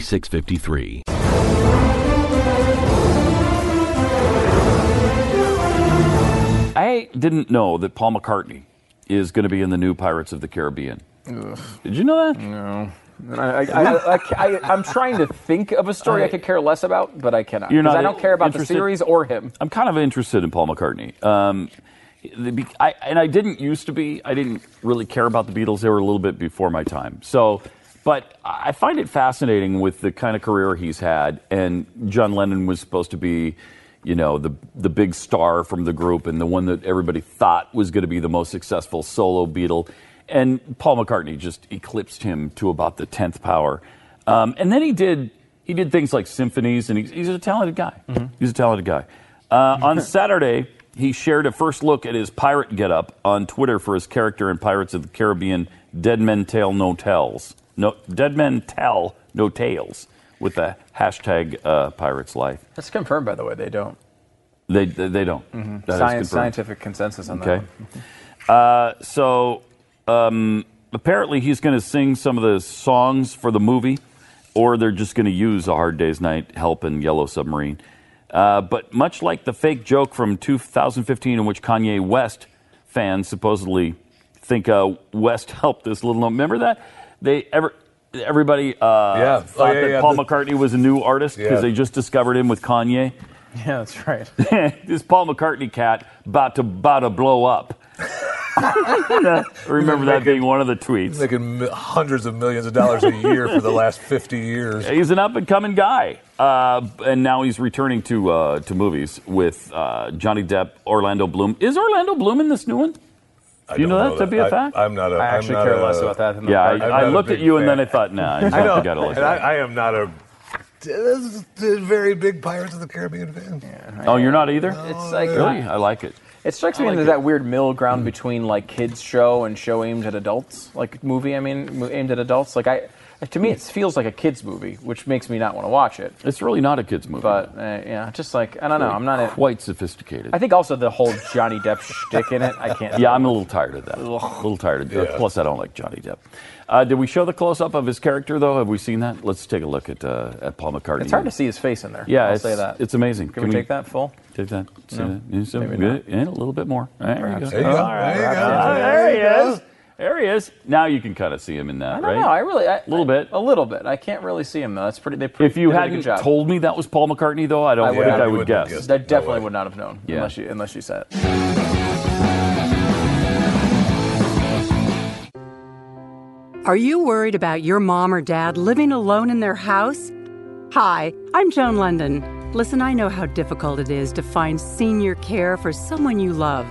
4653. I didn't know that Paul McCartney is going to be in the new Pirates of the Caribbean. Ugh. Did you know that? No. I, I, am trying to think of a story I, could care less about, but I cannot. You're not I don't care about the series or him. I'm kind of interested in Paul McCartney. Um, the, I, and I didn't used to be. I didn't really care about the Beatles. They were a little bit before my time. So but I find it fascinating with the kind of career he's had. And John Lennon was supposed to be, you know, the the big star from the group and the one that everybody thought was going to be the most successful solo Beatle. And Paul McCartney just eclipsed him to about the tenth power. Um, and then he did he did things like symphonies, and he's, he's a talented guy. Mm-hmm. He's a talented guy. Uh, on Saturday, he shared a first look at his pirate getup on Twitter for his character in Pirates of the Caribbean: Dead Men Tell No Tells no, dead men tell no tales with the hashtag uh, Pirates Life. That's confirmed, by the way. They don't. They they, they don't. Mm-hmm. Science, scientific consensus on okay. that. Uh, so um, apparently he's going to sing some of the songs for the movie, or they're just going to use A Hard Day's Night, Help, and Yellow Submarine. Uh, but much like the fake joke from 2015 in which Kanye West fans supposedly think uh, West helped this little. Remember that? They ever everybody uh, yeah. thought oh, yeah, that yeah. Paul the, McCartney was a new artist because they just discovered him with Kanye. Yeah, that's right. this Paul McCartney cat about to about to blow up. Remember that being one of the tweets. Making hundreds of millions of dollars a year for the last 50 years. He's an up and coming guy. Uh, and now he's returning to uh, to movies with uh, Johnny Depp, Orlando Bloom. Is Orlando Bloom in this new one? Do you know, know that, to be a fact? I, am not a. I actually care a, less about that than yeah. I, I looked at you fan. and then I thought, nah, I, I know. Gotta and I, I am not a very big Pirates of the Caribbean fan. Yeah, oh, you're not either. No, it's like really, I like it. It strikes me like there's that weird middle ground hmm. between like kids show and show aimed at adults, like movie. I mean, aimed at adults. Like I, to me, it feels like a kids movie, which makes me not want to watch it. It's really not a kids movie, but uh, yeah, just like I don't know, I'm not quite sophisticated. I think also the whole Johnny Depp shtick in it. I can't. Yeah, I'm a little tired of that. A little tired of that. Yeah. Plus, I don't like Johnny Depp. Uh, did we show the close up of his character though? Have we seen that? Let's take a look at uh, at Paul McCartney. It's hard to see his face in there. Yeah, I'll it's, say that. It's amazing. Can, Can we, take that full? Take that. No. Maybe Not. Yeah, a little bit more. There you go. There you go. There, you go. there he is. There he is. Now you can kind of see him in that, I right? Know, I really, a little bit, a little bit. I can't really see him though. That's pretty. They pretty, if you hadn't told me that was Paul McCartney, though, I don't I think I would guess. I definitely no would not have known yeah. unless you unless you said it. Are you worried about your mom or dad living alone in their house? Hi, I'm Joan Lunden. Listen, I know how difficult it is to find senior care for someone you love.